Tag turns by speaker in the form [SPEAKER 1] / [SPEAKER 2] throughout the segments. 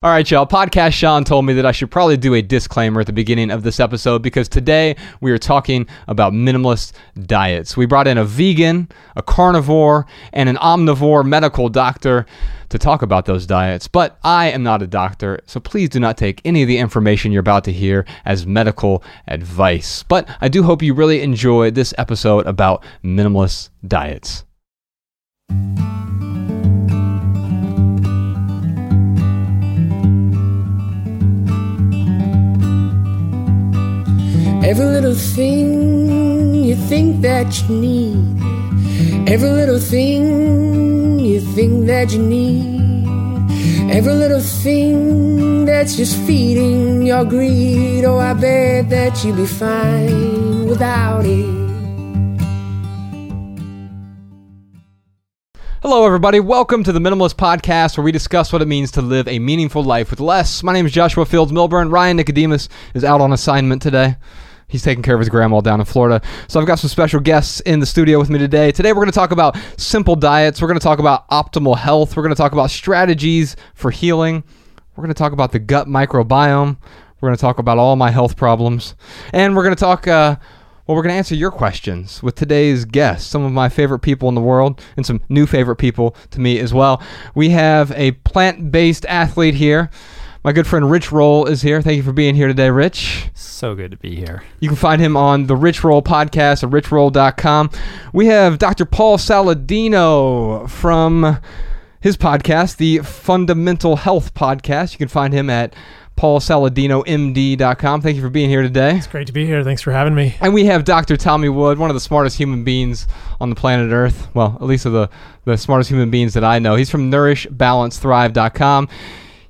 [SPEAKER 1] All right, y'all. Podcast Sean told me that I should probably do a disclaimer at the beginning of this episode because today we are talking about minimalist diets. We brought in a vegan, a carnivore, and an omnivore medical doctor to talk about those diets. But I am not a doctor, so please do not take any of the information you're about to hear as medical advice. But I do hope you really enjoy this episode about minimalist diets.
[SPEAKER 2] Every little thing you think that you need. Every little thing you think that you need. Every little thing that's just feeding your greed. Oh, I bet that you'd be fine without it.
[SPEAKER 1] Hello, everybody. Welcome to the Minimalist Podcast, where we discuss what it means to live a meaningful life with less. My name is Joshua Fields Millburn. Ryan Nicodemus is out on assignment today. He's taking care of his grandma down in Florida. So I've got some special guests in the studio with me today. Today we're going to talk about simple diets. We're going to talk about optimal health. We're going to talk about strategies for healing. We're going to talk about the gut microbiome. We're going to talk about all my health problems. And we're going to talk, uh, well, we're going to answer your questions with today's guests, some of my favorite people in the world, and some new favorite people to me as well. We have a plant based athlete here. My good friend Rich Roll is here. Thank you for being here today, Rich.
[SPEAKER 3] So good to be here.
[SPEAKER 1] You can find him on the Rich Roll podcast at richroll.com. We have Dr. Paul Saladino from his podcast, the Fundamental Health Podcast. You can find him at paulsaladinomd.com. Thank you for being here today.
[SPEAKER 4] It's great to be here. Thanks for having me.
[SPEAKER 1] And we have Dr. Tommy Wood, one of the smartest human beings on the planet Earth. Well, at least of the, the smartest human beings that I know. He's from nourishbalancethrive.com.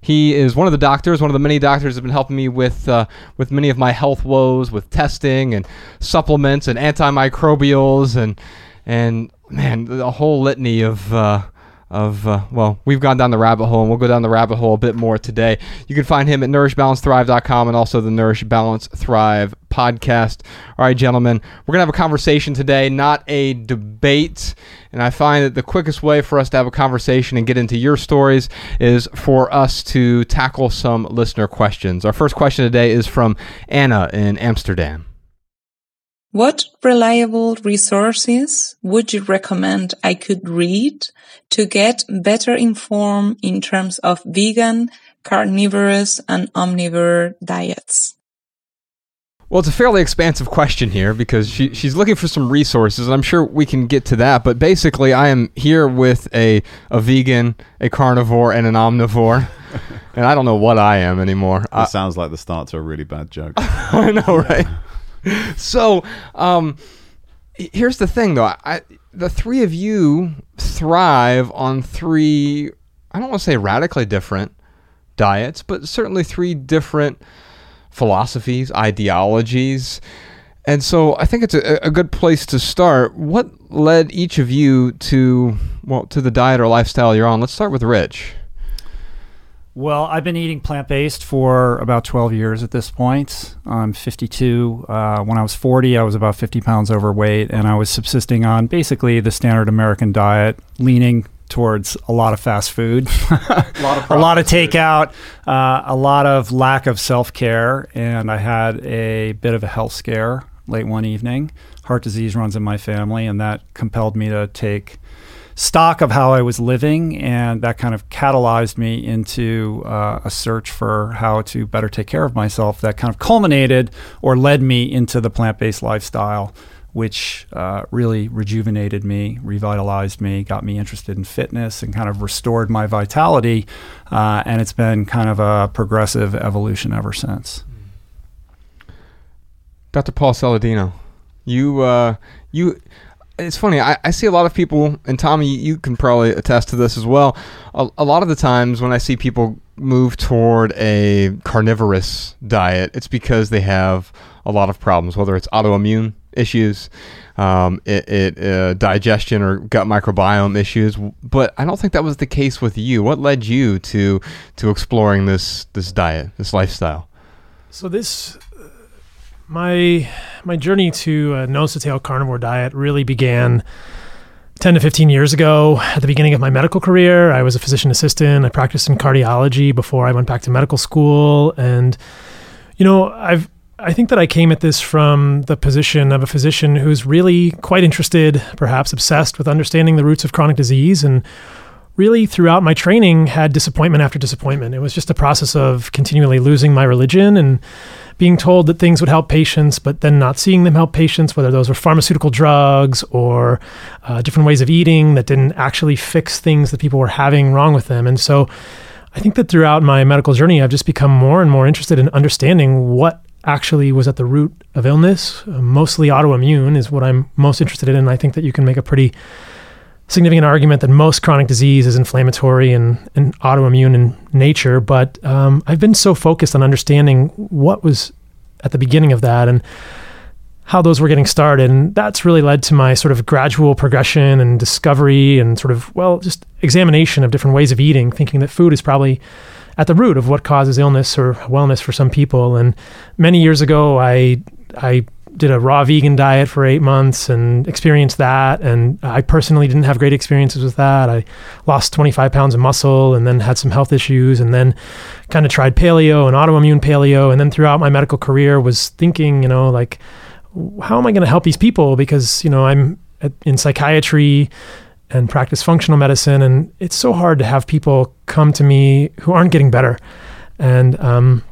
[SPEAKER 1] He is one of the doctors, one of the many doctors that have been helping me with uh, with many of my health woes, with testing and supplements and antimicrobials and and man, a whole litany of uh, of uh, well, we've gone down the rabbit hole, and we'll go down the rabbit hole a bit more today. You can find him at nourishbalancethrive.com and also the Nourish Balance Thrive podcast. All right, gentlemen, we're gonna have a conversation today, not a debate. And I find that the quickest way for us to have a conversation and get into your stories is for us to tackle some listener questions. Our first question today is from Anna in Amsterdam.
[SPEAKER 5] What reliable resources would you recommend I could read to get better informed in terms of vegan, carnivorous, and omnivore diets?
[SPEAKER 1] Well, it's a fairly expansive question here because she, she's looking for some resources, and I'm sure we can get to that. But basically, I am here with a, a vegan, a carnivore, and an omnivore. and I don't know what I am anymore.
[SPEAKER 6] That sounds like the start to a really bad joke.
[SPEAKER 1] I know, right? so, um, here's the thing, though. I, the three of you thrive on three, I don't want to say radically different diets, but certainly three different philosophies, ideologies. And so I think it's a, a, good place to start. What led each of you to well to the diet or lifestyle you're on? Let's start with Rich.
[SPEAKER 3] Well, I've been eating plant based for about 12 years at this point. I'm 52. Uh, when I was 40, I was about 50 pounds overweight, and I was subsisting on basically the standard American diet, leaning towards a lot of fast food, a, lot a lot of takeout, uh, a lot of lack of self care, and I had a bit of a health scare late one evening. Heart disease runs in my family, and that compelled me to take stock of how I was living, and that kind of catalyzed me into uh, a search for how to better take care of myself. That kind of culminated or led me into the plant based lifestyle, which uh, really rejuvenated me, revitalized me, got me interested in fitness, and kind of restored my vitality. Uh, and it's been kind of a progressive evolution ever since.
[SPEAKER 1] Dr. Paul Saladino, you uh, you it's funny. I, I see a lot of people, and Tommy, you can probably attest to this as well. A, a, lot of the times when I see people move toward a carnivorous diet, it's because they have a lot of problems, whether it's autoimmune issues, um, it, it uh, digestion or gut microbiome issues. But I don't think that was the case with you. What led you to to exploring this this diet, this lifestyle?
[SPEAKER 4] So this my my journey to a nose to tail carnivore diet really began 10 to 15 years ago, at the beginning of my medical career, I was a physician assistant. I practiced in cardiology before I went back to medical school. And, you know, I've, I think that I came at this from the position of a physician who's really quite interested, perhaps obsessed with understanding the roots of chronic disease and really throughout my training had disappointment after disappointment. It was just a process of continually losing my religion and being told that things would help patients, but then not seeing them help patients, whether those were pharmaceutical drugs or uh, different ways of eating that didn't actually fix things that people were having wrong with them. And so I think that throughout my medical journey, I've just become more and more interested in understanding what actually was at the root of illness. Uh, mostly autoimmune is what I'm most interested in. And I think that you can make a pretty significant argument that most chronic disease is inflammatory and, and autoimmune in nature. But um, I've been so focused on understanding what was at the beginning of that and how those were getting started. And that's really led to my sort of gradual progression and discovery and sort of, well, just examination of different ways of eating, thinking that food is probably at the root of what causes illness or wellness for some people. And many years ago, I, I did a raw vegan diet for eight months and experienced that. And I personally didn't have great experiences with that. I lost 25 pounds of muscle and then had some health issues and then kind of tried paleo and autoimmune paleo. And then throughout my medical career was thinking, you know, like, how am I going to help these people? Because, you know, I'm in psychiatry and practice functional medicine. And it's so hard to have people come to me who aren't getting better. And, um,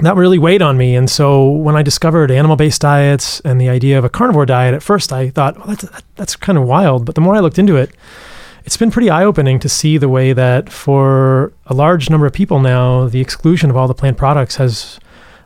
[SPEAKER 4] that really weighed on me. And so when I discovered animal based diets and the idea of a carnivore diet, at first I thought, well, that's, that's kind of wild. But the more I looked into it, it's been pretty eye opening to see the way that for a large number of people now, the exclusion of all the plant products has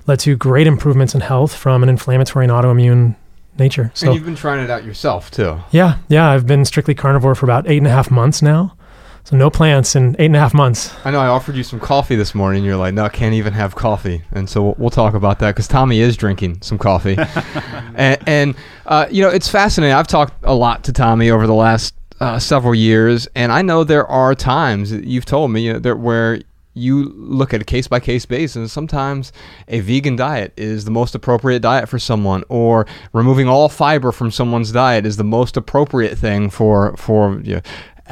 [SPEAKER 4] led to great improvements in health from an inflammatory and autoimmune nature.
[SPEAKER 1] So and you've been trying it out yourself too.
[SPEAKER 4] Yeah, yeah. I've been strictly carnivore for about eight and a half months now. So no plants in eight and a half months.
[SPEAKER 1] I know I offered you some coffee this morning. You're like, no, I can't even have coffee. And so we'll, we'll talk about that because Tommy is drinking some coffee. and, and uh, you know, it's fascinating. I've talked a lot to Tommy over the last uh, several years, and I know there are times you've told me you know, that where you look at a case by case basis, and sometimes a vegan diet is the most appropriate diet for someone, or removing all fiber from someone's diet is the most appropriate thing for for you know,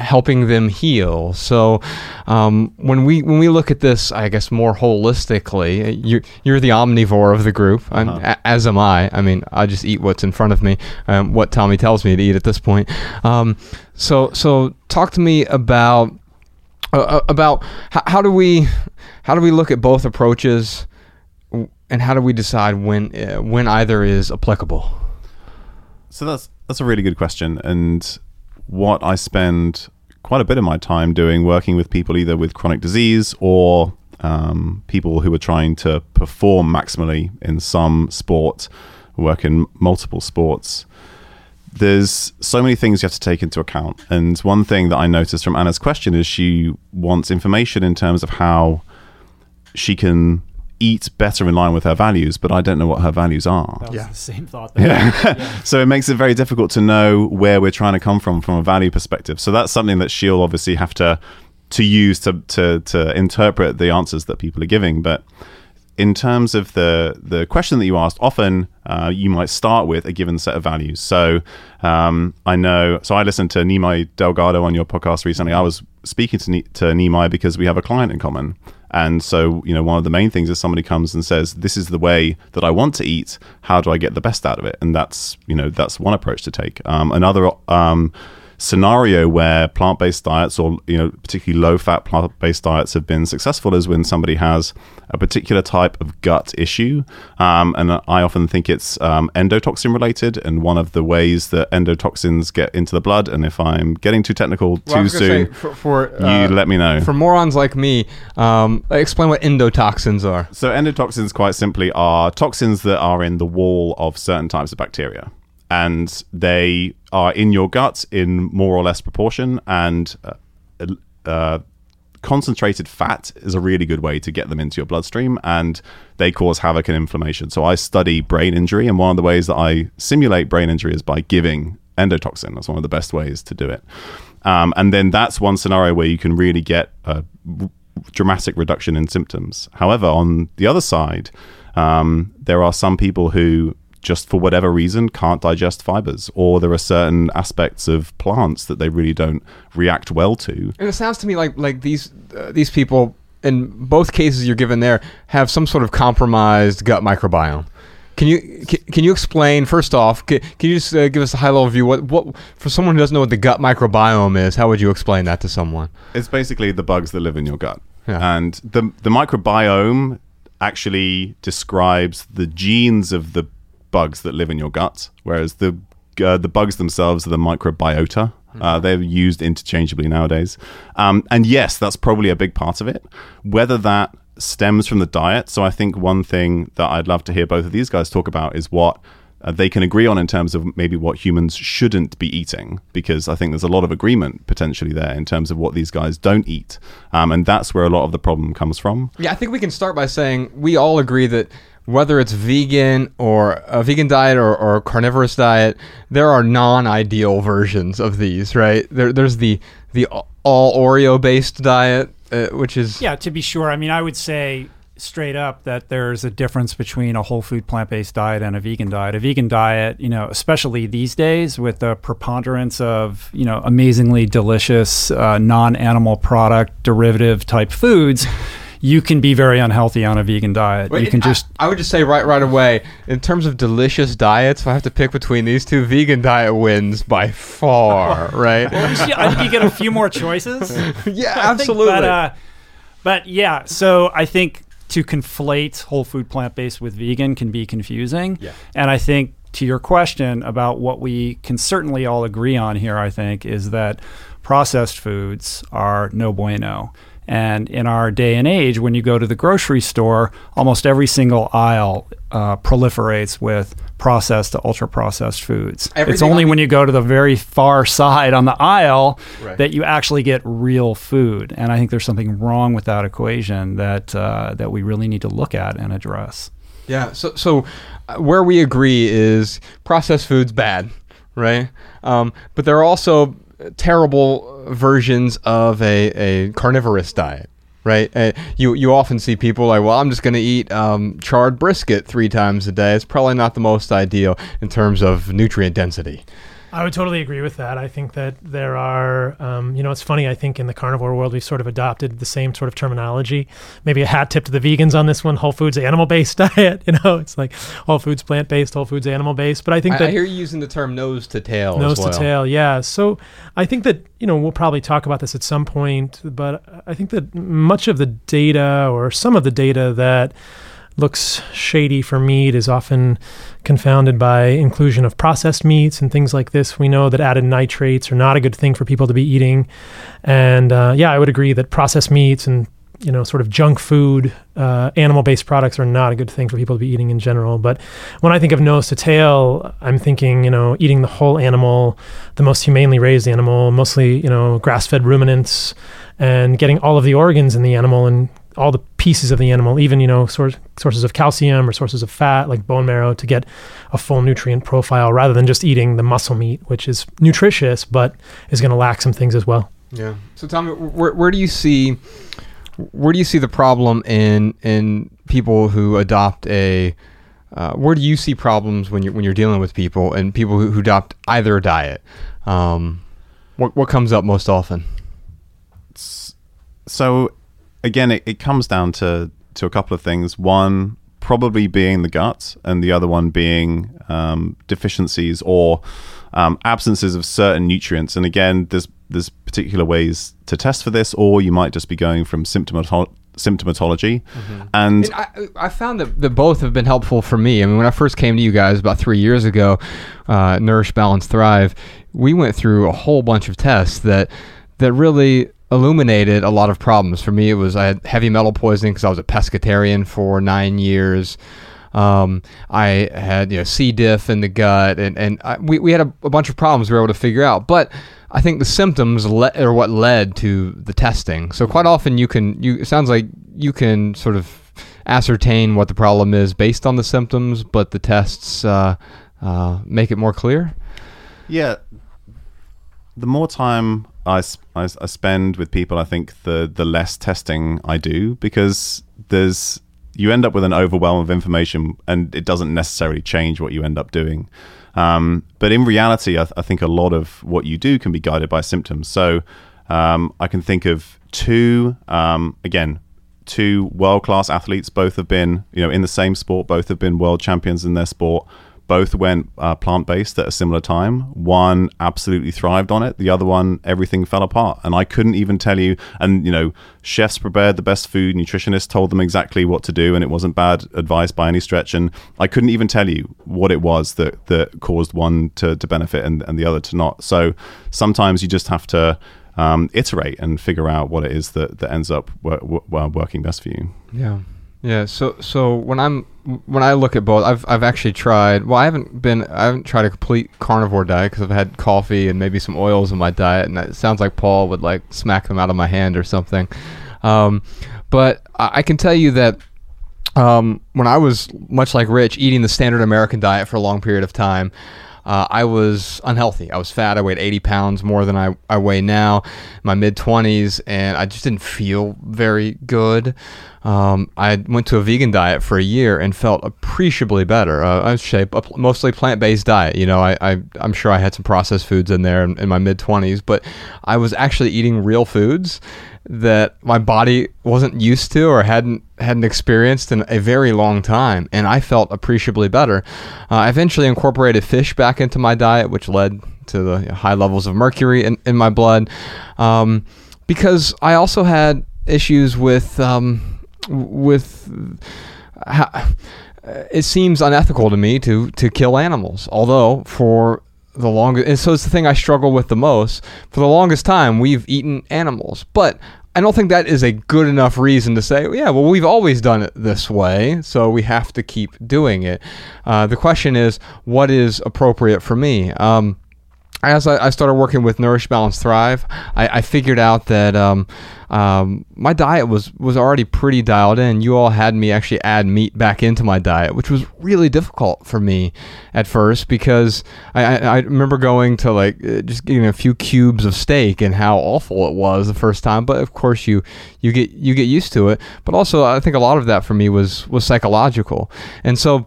[SPEAKER 1] helping them heal. So um, when we when we look at this, I guess more holistically, you're you're the omnivore of the group, uh-huh. as am I. I mean, I just eat what's in front of me, um, what Tommy tells me to eat at this point. Um, so so talk to me about uh, uh about how, how do we how do we look at both approaches, and how do we decide when uh, when either is applicable?
[SPEAKER 6] So that's that's a really good question, and what I spend quite a bit of my time doing, working with people either with chronic disease or um, people who are trying to perform maximally in some sport, work in multiple sports. There's so many things you have to take into account. And one thing that I noticed from Anna's question is she wants information in terms of how she can eat better in line with her values, but I don't know what her values are.
[SPEAKER 3] That was yeah. the same thought.
[SPEAKER 6] Yeah. yeah. so it makes it very difficult to know where we're trying to come from from a value perspective. So that's something that she'll obviously have to to use to to to interpret the answers that people are giving. But in terms of the the question that you asked, often uh, you might start with a given set of values. So um, I know. So I listened to Nimai Delgado on your podcast recently. I was speaking to to Nimai because we have a client in common. And so, you know, one of the main things is somebody comes and says, "This is the way that I want to eat. How do I get the best out of it?" And that's, you know, that's one approach to take. Um, another um, scenario where plant-based diets or you know particularly low-fat plant-based diets have been successful is when somebody has a particular type of gut issue um, and i often think it's um, endotoxin related and one of the ways that endotoxins get into the blood. And if i'm getting too technical well, too soon for, for uh, you let me know.
[SPEAKER 1] for morons like me um, explain what endotoxins are.
[SPEAKER 6] So endotoxins quite simply are toxins that are in the wall of certain types of bacteria. And they are in your gut in more or less proportion. And uh, uh, concentrated fat is a really good way to get them into your bloodstream, and they cause havoc and inflammation. So I study brain injury, and one of the ways that I simulate brain injury is by giving endotoxin. That's one of the best ways to do it. Um, and then that's one scenario where you can really get a dramatic reduction in symptoms. However, on the other side, um, there are some people who just for whatever reason can't digest fibers, or there are certain aspects of plants that they really don't react well to.
[SPEAKER 1] And it sounds to me like like these uh, these people in both cases you're given there have some sort of compromised gut microbiome. Can you can, can you explain first off? Can, can you just uh, give us a high level view? What what for someone who doesn't know what the gut microbiome is? How would you explain that to someone?
[SPEAKER 6] It's basically the bugs that live in your gut.
[SPEAKER 1] Yeah.
[SPEAKER 6] And the the microbiome actually describes the genes of the bugs that live in your gut, whereas the uh, the bugs themselves are the microbiota. Uh, they're used interchangeably nowadays. Um, and yes, that's probably a big part of it. Whether that stems from the diet. So I think one thing that I'd love to hear both of these guys talk about is what uh, they can agree on in terms of maybe what humans shouldn't be eating, because I think there's a lot of agreement potentially there in terms of what these guys don't eat. Um, and that's where a lot of the problem comes from.
[SPEAKER 1] Yeah, I think we can start by saying we all agree that whether it's vegan or a vegan diet or, or a carnivorous diet, there are non-ideal versions of these, right? There, there's the the all Oreo based diet, uh, which is
[SPEAKER 3] Yeah, to be sure. I mean, I would say straight up that there's a difference between a whole food plant based diet and a vegan diet. A vegan diet, you know, especially these days with the preponderance of, you know, amazingly delicious uh, non animal product derivative type foods. You can be very unhealthy on a vegan diet.
[SPEAKER 1] Wait,
[SPEAKER 3] you can just
[SPEAKER 1] I, would just say right right away, in terms of delicious diets, if I have to pick between these two, vegan diet wins by far, right?
[SPEAKER 3] Yeah, I think you get a few more choices.
[SPEAKER 1] yeah,
[SPEAKER 3] I think,
[SPEAKER 1] absolutely.
[SPEAKER 3] but, uh, but yeah, so I think to conflate whole food plant based with vegan can be confusing.
[SPEAKER 1] Yeah.
[SPEAKER 3] And I think to your question about what we can certainly all agree on here, I think, is that processed foods are no bueno. And in our day and age, when you go to the grocery store, almost every single aisle uh, proliferates with processed to ultra processed foods. it's only
[SPEAKER 1] on
[SPEAKER 3] when you go to the very far side on the aisle
[SPEAKER 1] Right.
[SPEAKER 3] that you actually get real food. And I think there's something wrong with that equation that uh, that we really need to look at and address.
[SPEAKER 1] Yeah. So, so uh, where we agree is processed foods bad, right? Um, but there are also terrible versions of a, a carnivorous diet, right? Uh, you you often see people like, well, I'm just going to eat um, charred brisket three times a day. It's probably not the most ideal in terms of nutrient density.
[SPEAKER 4] I would totally agree with that. I think that there are, um, you know, it's funny. I think in the carnivore world, we've sort of adopted the same sort of terminology. Maybe a hat tip to the vegans on this one: Whole Foods animal based diet. You know, it's like Whole Foods plant based, Whole Foods animal based. But I think
[SPEAKER 1] I,
[SPEAKER 4] that
[SPEAKER 1] I hear you using the term nose to tail.
[SPEAKER 4] nose
[SPEAKER 1] as well.
[SPEAKER 4] to tail yeah so i think that you know we'll probably talk about this at some point but i think that much of the data or some of the data that looks shady for meat is often confounded by inclusion of processed meats and things like this we know that added nitrates are not a good thing for people to be eating and uh, yeah i would agree that processed meats and you know, sort of junk food, uh, animal based products are not a good thing for people to be eating in general. But when I think of nose to tail, I'm thinking, you know, eating the whole animal, the most humanely raised animal, mostly, you know, grass fed ruminants, and getting all of the organs in the animal and all the pieces of the animal, even, you know, source, sources of calcium or sources of fat like bone marrow to get a full nutrient profile rather than just eating the muscle meat, which is nutritious but is going to lack some things as well.
[SPEAKER 1] Yeah. So, Tommy, where, where do you see where do you see the problem in in people who adopt a uh, where do you see problems when you're when you're dealing with people and people who, who adopt either diet? Um, what what comes up most often?
[SPEAKER 6] So again, it, it comes down to to a couple of things. One, probably being the gut, and the other one being um, deficiencies or um, absences of certain nutrients. And again, there's there's particular ways to test for this, or you might just be going from symptomato- symptomatology. And
[SPEAKER 1] And I, I found that, that both have been helpful for me. I mean, when I first came to you guys about three years ago, uh, Nourish, Balance, Thrive, we went through a whole bunch of tests that that really illuminated a lot of problems. For me, it was I had heavy metal poisoning because I was a pescatarian for nine years. Um, I had you know C. diff in the gut, and and I, we we had a, a bunch of problems we were able to figure out, but. I think the symptoms le- are what led to the testing. So quite often you can you it sounds like you can sort of ascertain what the problem is based on the symptoms, but the tests uh, uh, make it more clear.
[SPEAKER 6] Yeah. The more time I I spend with people, I think the the less testing I do because there's you end up with an overwhelm of information, and it doesn't necessarily change what you end up doing. Um, but in reality, I, th- I, think a lot of what you do can be guided by symptoms. So um, I can think of two, um, again, two world class athletes. Both have been, you know, in the same sport. Both have been world champions in their sport both went uh, plant based at a similar time. One absolutely thrived on it. The other one, everything fell apart. And I couldn't even tell you. And, you know, chefs prepared the best food, nutritionists told them exactly what to do, and it wasn't bad advice by any stretch. And I couldn't even tell you what it was that, that caused one to, to benefit and, and the other to not. So sometimes you just have to. Um, iterate and figure out what it is that, that ends up wor- wor- working best for you.
[SPEAKER 1] Yeah. Yeah, so so when I'm when I look at both, I've I've actually tried. Well, I haven't been I haven't tried a complete carnivore diet because I've had coffee and maybe some oils in my diet, and it sounds like Paul would like smack them out of my hand or something. Um, but I, I, can tell you that um, when I was much like Rich, eating the standard American diet for a long period of time. Uh, I was unhealthy. I was fat. I weighed 80 pounds more than I, I weigh now, my mid 20s, and I just didn't feel very good. Um, I went to a vegan diet for a year and felt appreciably better. Uh, I shape a mostly plant-based diet. You know, I, I am sure I had some processed foods in there in, in my mid 20s, but I was actually eating real foods that my body wasn't used to or hadn't hadn't experienced in a very long time, and I felt appreciably better. Uh, I eventually incorporated fish back into my diet, which led to the high levels of mercury in, in my blood, um, because I also had issues with um, with how, it seems unethical to me to to kill animals. Although for the longest, and so it's the thing I struggle with the most. For the longest time, we've eaten animals, but I don't think that is a good enough reason to say, yeah, well, we've always done it this way, so we have to keep doing it. Uh, the question is, what is appropriate for me? Um, as I, I, started working with Nourish Balance Thrive, I, I figured out that um, um, my diet was was already pretty dialed in. You all had me actually add meat back into my diet, which was really difficult for me at first because I, I, I remember going to like uh, just getting a few cubes of steak and how awful it was the first time. But of course, you you get you get used to it. But also, I think a lot of that for me was was psychological, and so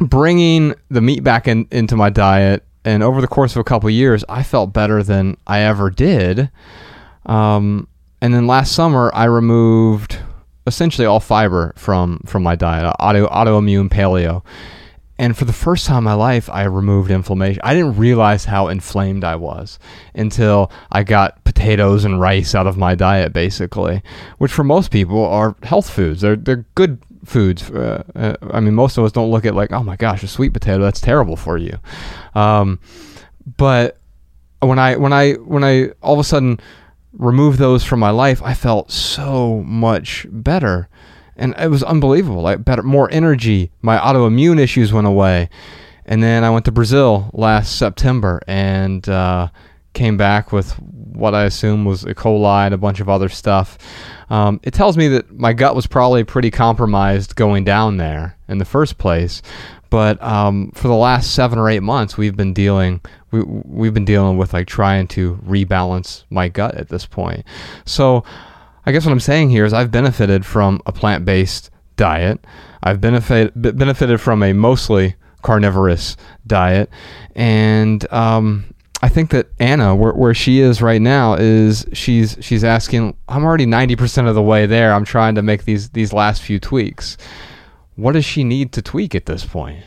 [SPEAKER 1] bringing the meat back in, into my diet and over the course of a couple years, I felt better than I ever did. Um, and then last summer, I removed essentially all fiber from from my diet, auto autoimmune paleo. And for the first time in my life, I removed inflammation. I didn't realize how inflamed I was until I got potatoes and rice out of my diet, basically, which for most people are health foods. They're they're good foods. Uh, uh, I mean, most of us don't look at like, oh my gosh, a sweet potato that's terrible for you. Um, but when I when I when I all of a sudden removed those from my life, I felt so much better, and it was unbelievable. Like better, more energy. My autoimmune issues went away, and then I went to Brazil last September and uh, came back with what I assume was E. coli and a bunch of other stuff. Um, it tells me that my gut was probably pretty compromised going down there in the first place. But um, for the last seven or eight months, we've been dealing we we've been dealing with like trying to rebalance my gut at this point. So I guess what I'm saying here is I've benefited from a plant based diet. I've benefit, benefited from a mostly carnivorous diet, and um, I think that Anna, where, where she is right now, is she's she's asking. I'm already 90% of the way there. I'm trying to make these these last few tweaks. What does she need to tweak at this point?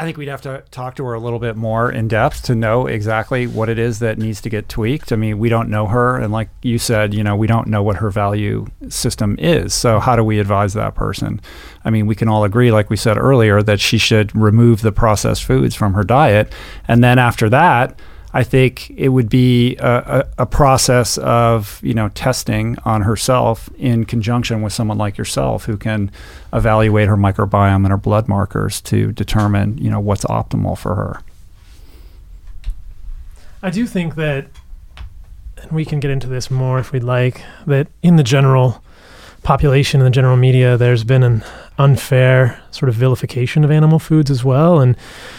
[SPEAKER 3] I think we'd have to talk to her a little bit more in depth to know exactly what it is that needs to get tweaked. I mean, we don't know her. And like you said, you know, we don't know what her value system is. So, how do we advise that person? I mean, we can all agree, like we said earlier, that she should remove the processed foods from her diet. And then after that, I think it would be a, a, a, process of you know testing on herself in conjunction with someone like yourself who can evaluate her microbiome and her blood markers to determine you know what's optimal for her.
[SPEAKER 4] I do think that, and we can get into this more if we'd like, that in the general population in the general media, there's been an unfair sort of vilification of animal foods as well. And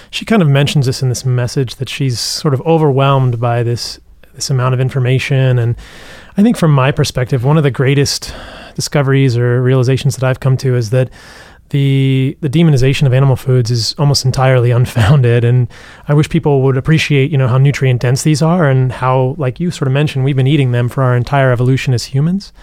[SPEAKER 4] she kind of mentions this in this message that she's sort of overwhelmed by this this amount of information. And I think from my perspective, one of the greatest discoveries or realizations that I've come to is that the the demonization of animal foods is almost entirely unfounded. And I wish people would appreciate you know how nutrient dense these are and how like you sort of mentioned we've been eating them for our entire evolution as humans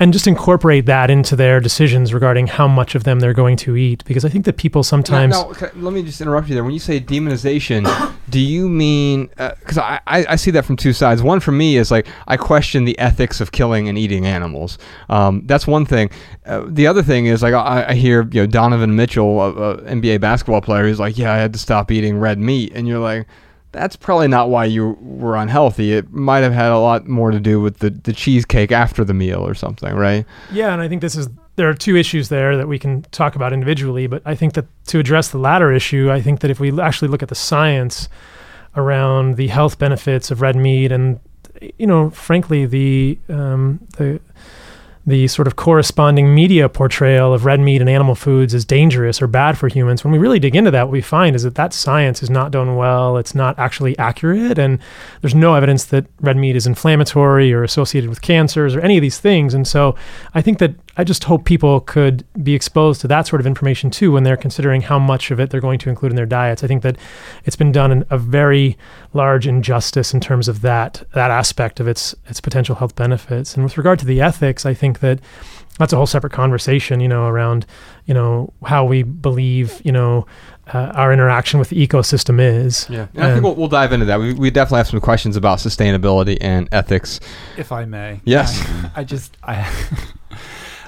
[SPEAKER 4] and just incorporate that into their decisions regarding how much of them they're going to eat because I think that people sometimes
[SPEAKER 1] Now, now, let me just interrupt you there. When you say demonization, do you mean because I, I I see that from two sides. One for me is like I question the ethics of killing and eating animals. Um, that's one thing. Uh, the other thing is like I, I hear you know Donovan Mitchell, a, a NBA basketball player, who's like, yeah, I had to stop eating red meat, and you're like. That's probably not why you were unhealthy. It might have had a lot more to do with the, the cheesecake after the meal or something, right?
[SPEAKER 4] Yeah, and I think this is there are two issues there that we can talk about individually, but I think that to address the latter issue, I think that if we actually look at the science around the health benefits of red meat and you know, frankly, the um, the the sort of corresponding media portrayal of red meat and animal foods as dangerous or bad for humans. When we really dig into that, what we find is that that science is not done well. It's not actually accurate, and there's no evidence that red meat is inflammatory or associated with cancers or any of these things. And so, I think that I just hope people could be exposed to that sort of information too when they're considering how much of it they're going to include in their diets. I think that it's been done in a very large injustice in terms of that that aspect of its its potential health benefits. And with regard to the ethics, I think that that's a whole separate conversation, you know, around you know how we believe, you know, uh, our interaction with the ecosystem is.
[SPEAKER 1] Yeah, and I think we'll, we'll dive into that. We, we definitely have some questions about sustainability and ethics.
[SPEAKER 3] if I may.
[SPEAKER 1] Yes.
[SPEAKER 3] I, I just I.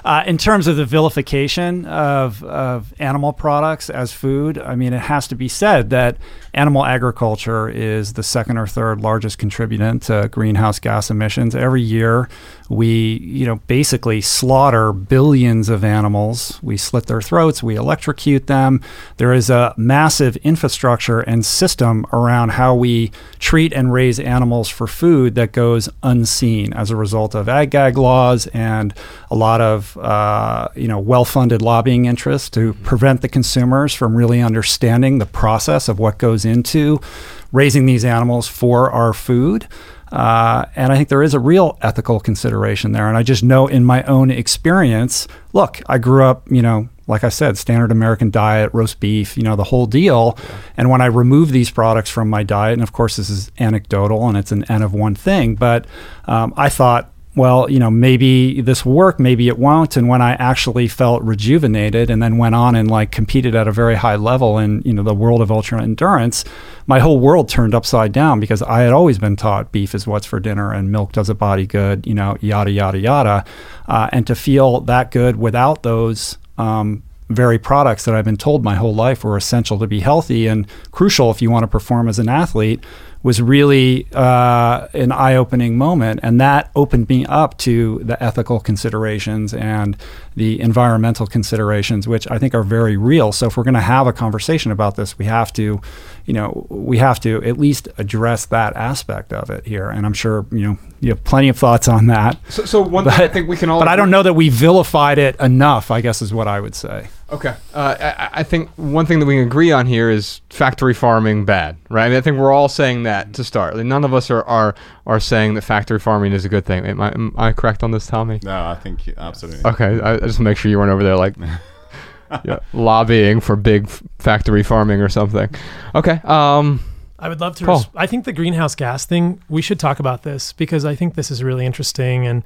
[SPEAKER 3] Uh, in terms of the vilification of, of animal products as food, I mean, it has to be said that animal agriculture is the second or third largest contributor to greenhouse gas emissions. Every year, we, you know, basically slaughter billions of animals. We slit their throats, we electrocute them. There is a massive infrastructure and system around how we treat and raise animals for food that goes unseen as a result of ag gag laws and a lot of uh, you know well-funded lobbying interests to prevent the consumers from really understanding the process of what goes into raising these animals for our food. Uh, and I think there is a real ethical consideration there. And I just know in my own experience, look, I grew up, you know, like I said, standard American diet, roast beef, you know, the whole deal. And when I remove these products from my diet, and of course, this is anecdotal and it's an N of one thing, but um, I thought, well, you know, maybe this will work, maybe it won't. And when I actually felt rejuvenated and then went on and like competed at a very high level in, you know, the world of ultra endurance, my whole world turned upside down because I had always been taught beef is what's for dinner and milk does a body good, you know, yada, yada, yada. Uh, and to feel that good without those, um, very products that I've been told my whole life were essential to be healthy and crucial if you want to perform as an athlete was really uh, an eye-opening moment, and that opened me up to the ethical considerations and the environmental considerations, which I think are very real. So, if we're going to have a conversation about this, we have to, you know, we have to at least address that aspect of it here. And I'm sure you know you have plenty of thoughts on that.
[SPEAKER 1] So, so one thing I think we can all.
[SPEAKER 3] But I don't know that we vilified it enough. I guess is what I would say.
[SPEAKER 1] Okay. Uh, I, I think one thing that we can agree on here is factory farming bad, right? I, mean, I think we're all saying that to start. Like, none of us are, are are saying that factory farming is a good thing. Am I, am I correct on this, Tommy?
[SPEAKER 6] No, I think absolutely.
[SPEAKER 1] Okay. I, I just make sure you weren't over there like yeah, lobbying for big f- factory farming or something. Okay. Um.
[SPEAKER 4] I would love to. Res- I think the greenhouse gas thing. We should talk about this because I think this is really interesting, and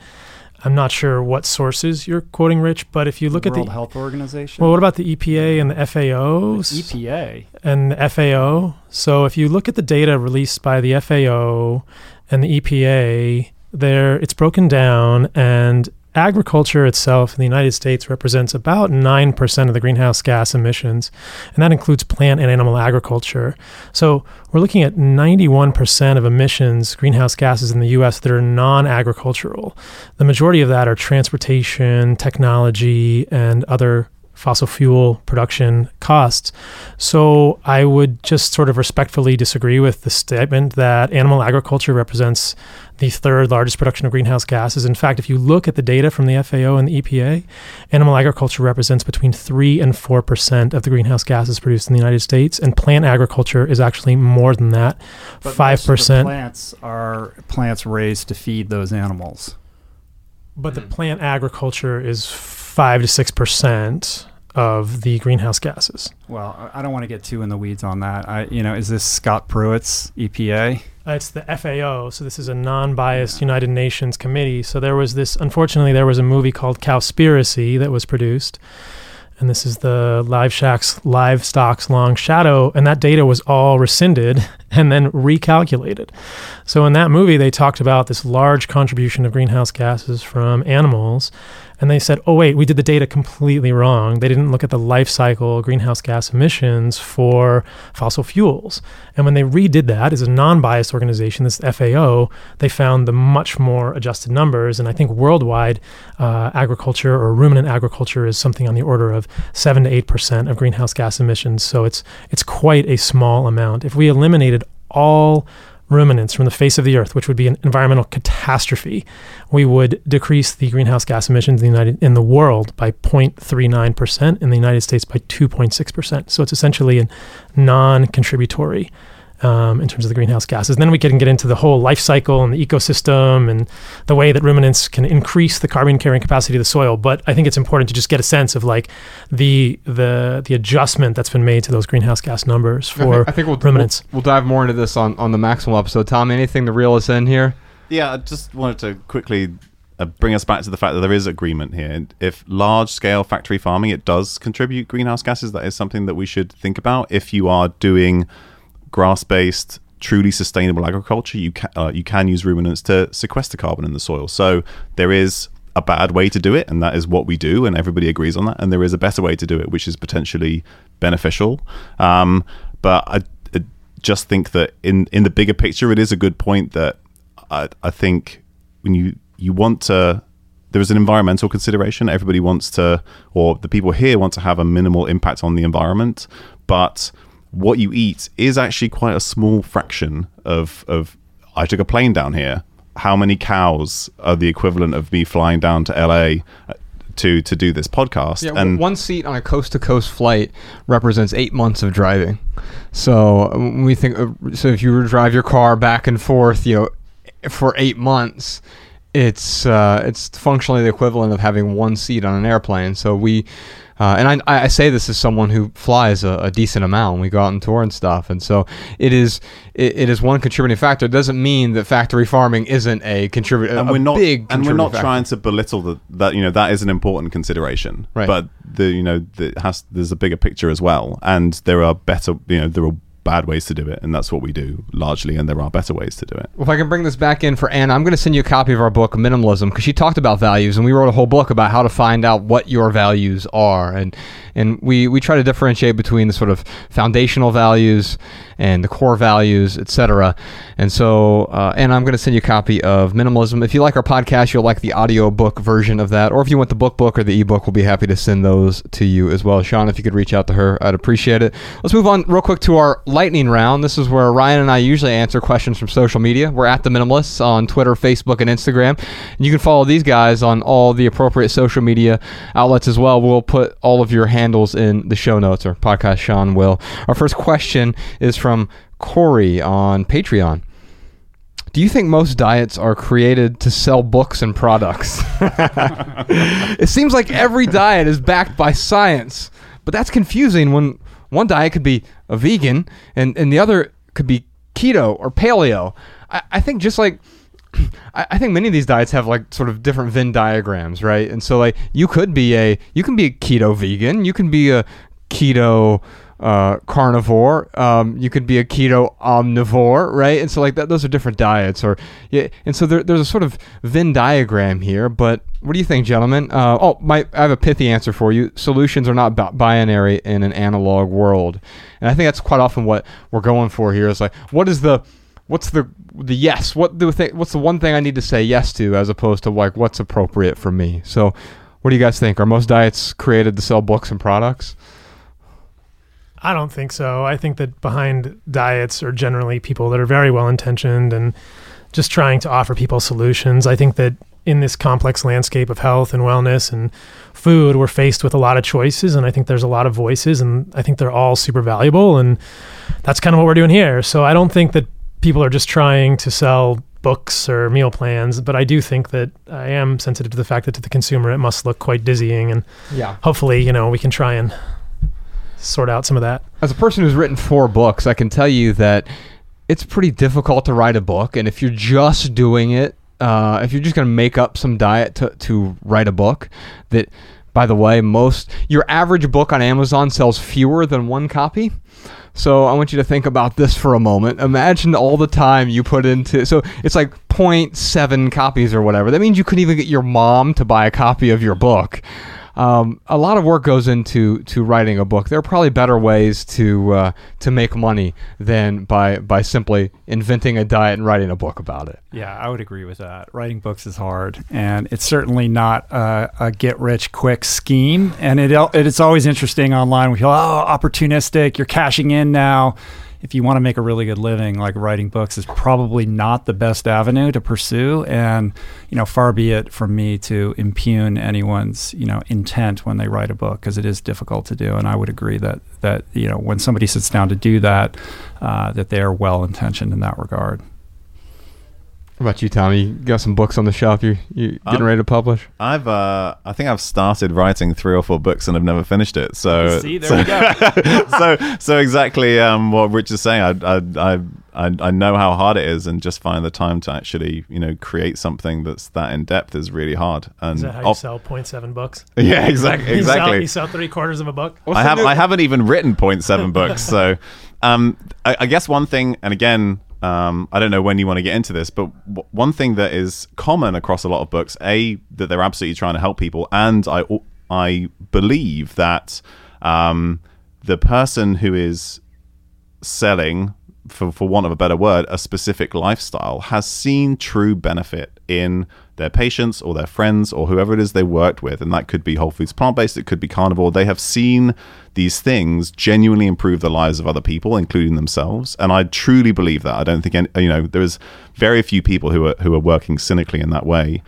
[SPEAKER 4] I'm not sure what sources you're quoting, Rich. But if you look
[SPEAKER 3] World
[SPEAKER 4] at the World
[SPEAKER 3] Health Organization,
[SPEAKER 4] well, what about the EPA and the FAO?
[SPEAKER 3] EPA.
[SPEAKER 4] and the FAO. So if you look at the data released by the FAO and the EPA, there it's broken down and agriculture itself in the United States represents about 9% of the greenhouse gas emissions and that includes plant and animal agriculture. So we're looking at 91% of emissions greenhouse gases in the US that are non-agricultural. The majority of that are transportation, technology and other fossil fuel production costs. So I would just sort of respectfully disagree with the statement that animal agriculture represents the third largest production of greenhouse gases. In fact, if you look at the data from the FAO and the EPA, animal agriculture represents between 3 and 4% of the greenhouse gases produced in the United States, and plant agriculture is actually more than that,
[SPEAKER 3] But most of the
[SPEAKER 4] 5%.
[SPEAKER 3] plants are plants raised to feed those animals.
[SPEAKER 4] But the plant agriculture is five to six percent of the greenhouse gases.
[SPEAKER 3] Well, I- don't want to get too in the weeds on that. I, you know, is this Scott Pruitt's EPA?
[SPEAKER 4] Uh, it's the FAO, so this is a non-biased United Nations committee. So there was this. Unfortunately, there was a movie called Cowspiracy that was produced, and this is the Live Shack's Livestock's Long Shadow, and that data was all rescinded and then recalculated. So in that movie, they talked about this large contribution of greenhouse gases from animals, and they said, "Oh wait, we did the data completely wrong. They didn't look at the life cycle greenhouse gas emissions for fossil fuels." And when they redid that as a non-biased organization, this FAO, they found the much more adjusted numbers. And I think worldwide, uh, agriculture or ruminant agriculture is something on the order of seven to eight percent of greenhouse gas emissions. So it's it's quite a small amount. If we eliminated all ruminants from the face of the earth, which would be an environmental catastrophe, we would decrease the greenhouse gas emissions in the United in the world by 0.39 percent, in the United States by 2.6 percent. So it's essentially a non-contributory um, in terms of the greenhouse gases. And then we can get into the whole life cycle and the ecosystem and the way that ruminants can increase the carbon carrying capacity of the soil. But I think it's important to just get a sense of like the the the adjustment that's been made to those greenhouse gas numbers
[SPEAKER 1] I
[SPEAKER 4] for
[SPEAKER 1] think, I think we'll,
[SPEAKER 4] ruminants.
[SPEAKER 1] We'll, we'll dive more into this on, on the Maximal episode. Tom, anything to reel us in here?
[SPEAKER 6] Yeah, I just wanted to quickly uh, bring us back to the fact that there is agreement here. And If large scale factory farming, it does contribute greenhouse gases. That is something that we should think about. If you are doing grass based, truly sustainable agriculture, you can uh, you can use ruminants to sequester carbon in the soil. So there is a bad way to do it, and that is what we do, and everybody agrees on that. And there is a better way to do it, which is potentially beneficial. Um, but I, I just think that in in the bigger picture, it is a good point that I, I think when you you want to there is an environmental consideration everybody wants to or the people here want to have a minimal impact on the environment but what you eat is actually quite a small fraction of of I took a plane down here how many cows are the equivalent of me flying down to LA uh, to to do this podcast
[SPEAKER 1] Yeah,
[SPEAKER 6] and
[SPEAKER 1] one seat on a coast to coast flight represents eight months of driving. So we think, uh, so if you were to drive your car back and forth, you know, for eight months, it's uh, it's functionally the equivalent of having one seat on an airplane. So we, uh, and I, I say this as someone who flies a, a decent amount. when We go out and tour and stuff, and so it is it, it is one contributing factor. It doesn't mean that factory farming isn't a contributor.
[SPEAKER 6] and we're not
[SPEAKER 1] big
[SPEAKER 6] and we're not
[SPEAKER 1] factor.
[SPEAKER 6] trying to belittle the, that you know that is an important consideration
[SPEAKER 1] Right.
[SPEAKER 6] but the you know the, has there's a bigger picture as well and there are better you know there are bad ways to do it and that's what we do largely and there are better ways to do it Well,
[SPEAKER 1] If I can bring this back in for Anna, I'm going to send you a copy of our book, Minimalism, because she talked about values, and we wrote a whole book about how to find out what your values are, and and we we try to differentiate between the sort of foundational values and the core values, etc. And so, uh, and I'm going to send you a copy of Minimalism. If you like our podcast, you'll like the audio book version of that, or if you want the book book or the ebook, we'll be happy to send those to you as well. Sean, if you could reach out to her, I'd appreciate it. Let's move on real quick to our lightning round. This is where Ryan and I usually answer questions from social media. We're at the Minimalists on Twitter, Facebook, and Instagram. And you can follow these guys on all the appropriate social media outlets as well. We'll put all of your handles in the show notes, or podcast Sean will. Our first question is from Corey on Patreon. Do you think most diets are created to sell books and products? it seems like every diet is backed by science, but that's confusing when one diet could be a vegan and, and the other could be keto or paleo. I, I think just like I, I think many of these diets have like sort of different Venn diagrams, right? And so like you could be a you can be a keto vegan, you can be a keto uh, carnivore, um, you could be a keto omnivore, right? And so like that, those are different diets, or yeah. And so there, there's a sort of Venn diagram here. But what do you think, gentlemen? Uh, oh, my I have a pithy answer for you. Solutions are not bi- binary in an analog world, and I think that's quite often what we're going for here. Is like, what is the what's the the yes what the th- what's the one thing i need to say yes to as opposed to like what's appropriate for me so what do you guys think are most diets created to sell books and products
[SPEAKER 4] I don't think so. I think that behind diets are generally people that are very well intentioned and just trying to offer people solutions. I think that in this complex landscape of health and wellness and food, we're faced with a lot of choices, and I think there's a lot of voices, and I think they're all super valuable, and that's kind of what we're doing here. So I don't think that people are just trying to sell books or meal plans, but I do think that I am sensitive to the fact that to the consumer it must look quite dizzying, and
[SPEAKER 1] Yeah.
[SPEAKER 4] hopefully, you know, we can try and sort out some of that.
[SPEAKER 1] As a person who's written four books, I can tell you that it's pretty difficult to write a book. And if you're just doing it, uh, if you're just going to make up some diet to, to write a book, that, by the way, most, your average book on Amazon sells fewer than one copy. So I want you to think about this for a moment. Imagine all the time you put into so it's like 0.7 copies or whatever. That means you couldn't even get your mom to buy a copy of your book. Um, a lot of work goes into to writing a book. There are probably better ways to uh, to make money than by by simply inventing a diet and writing a book about it.
[SPEAKER 3] Yeah, I would agree with that. Writing books is hard, and it's certainly not a, a get rich quick scheme. And it it's always interesting online. We feel oh opportunistic. You're cashing in now. If you want to make a really good living, like writing books is probably not the best avenue to pursue. And you know, far be it from me to impugn anyone's you know intent when they write a book because it is difficult to do. And I would agree that that you know when somebody sits down to do that, uh, that they are well intentioned in that regard.
[SPEAKER 1] What about you, Tommy? You got some books on the shelf you you getting
[SPEAKER 6] Um,
[SPEAKER 1] ready to publish?
[SPEAKER 6] I've uh, I think I've started writing three or four books and I've never finished it. So
[SPEAKER 3] See, there
[SPEAKER 6] so,
[SPEAKER 3] we go.
[SPEAKER 6] so so exactly um, what Rich is saying. I, I I I I know how hard it is, and just finding the time to actually you know create something that's that in depth is really hard. And
[SPEAKER 4] Is that how you
[SPEAKER 6] off-
[SPEAKER 4] sell 0.7 books?
[SPEAKER 6] yeah, exactly,
[SPEAKER 4] You sell,
[SPEAKER 6] exactly.
[SPEAKER 4] you sell three quarters of a book?
[SPEAKER 1] What's
[SPEAKER 6] I have
[SPEAKER 1] new-
[SPEAKER 6] I haven't even written 0.7 books. So, um, I, I guess one thing, and again, um, I don't know when you want to get into this, but w- one thing that is common across a lot of books, a that they're absolutely trying to help people, and I I believe that um, the person who is selling for, for want of a better word, a specific lifestyle has seen true benefit in their patients or their friends or whoever it is they worked with. And that could be Whole Foods plant based, it could be carnivore. They have seen these things genuinely improve the lives of other people, including themselves. And I truly believe that. I don't think, any, you know, there is very few people who are, who are working cynically in that way.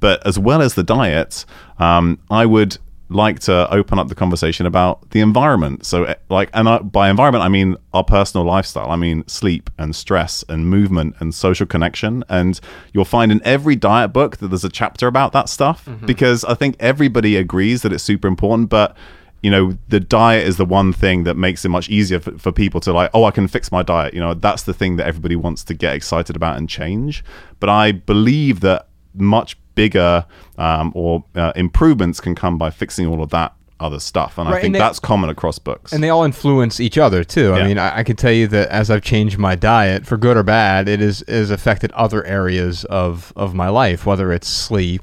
[SPEAKER 6] But as well as the diet, um, I would like to open up the conversation about the environment. So, eh, like, and I, by environment, I mean our personal lifestyle. I mean sleep and stress and movement and social connection. And you'll find in every diet book that there's a chapter about that stuff because I think everybody agrees that it's super important. But you know, the diet is the one thing that makes it much easier for, for people to like, oh, I can fix my diet. You know, that's the thing that everybody wants to get excited about and change. But I believe that much bigger um, or uh, improvements can come by fixing all of that other stuff. And I think
[SPEAKER 1] and they-
[SPEAKER 6] that's common across books.
[SPEAKER 1] and they all influence each other too. I mean, I, I can tell you that as I've changed my diet for good or bad, it is has affected other areas of of my life, whether it's sleep,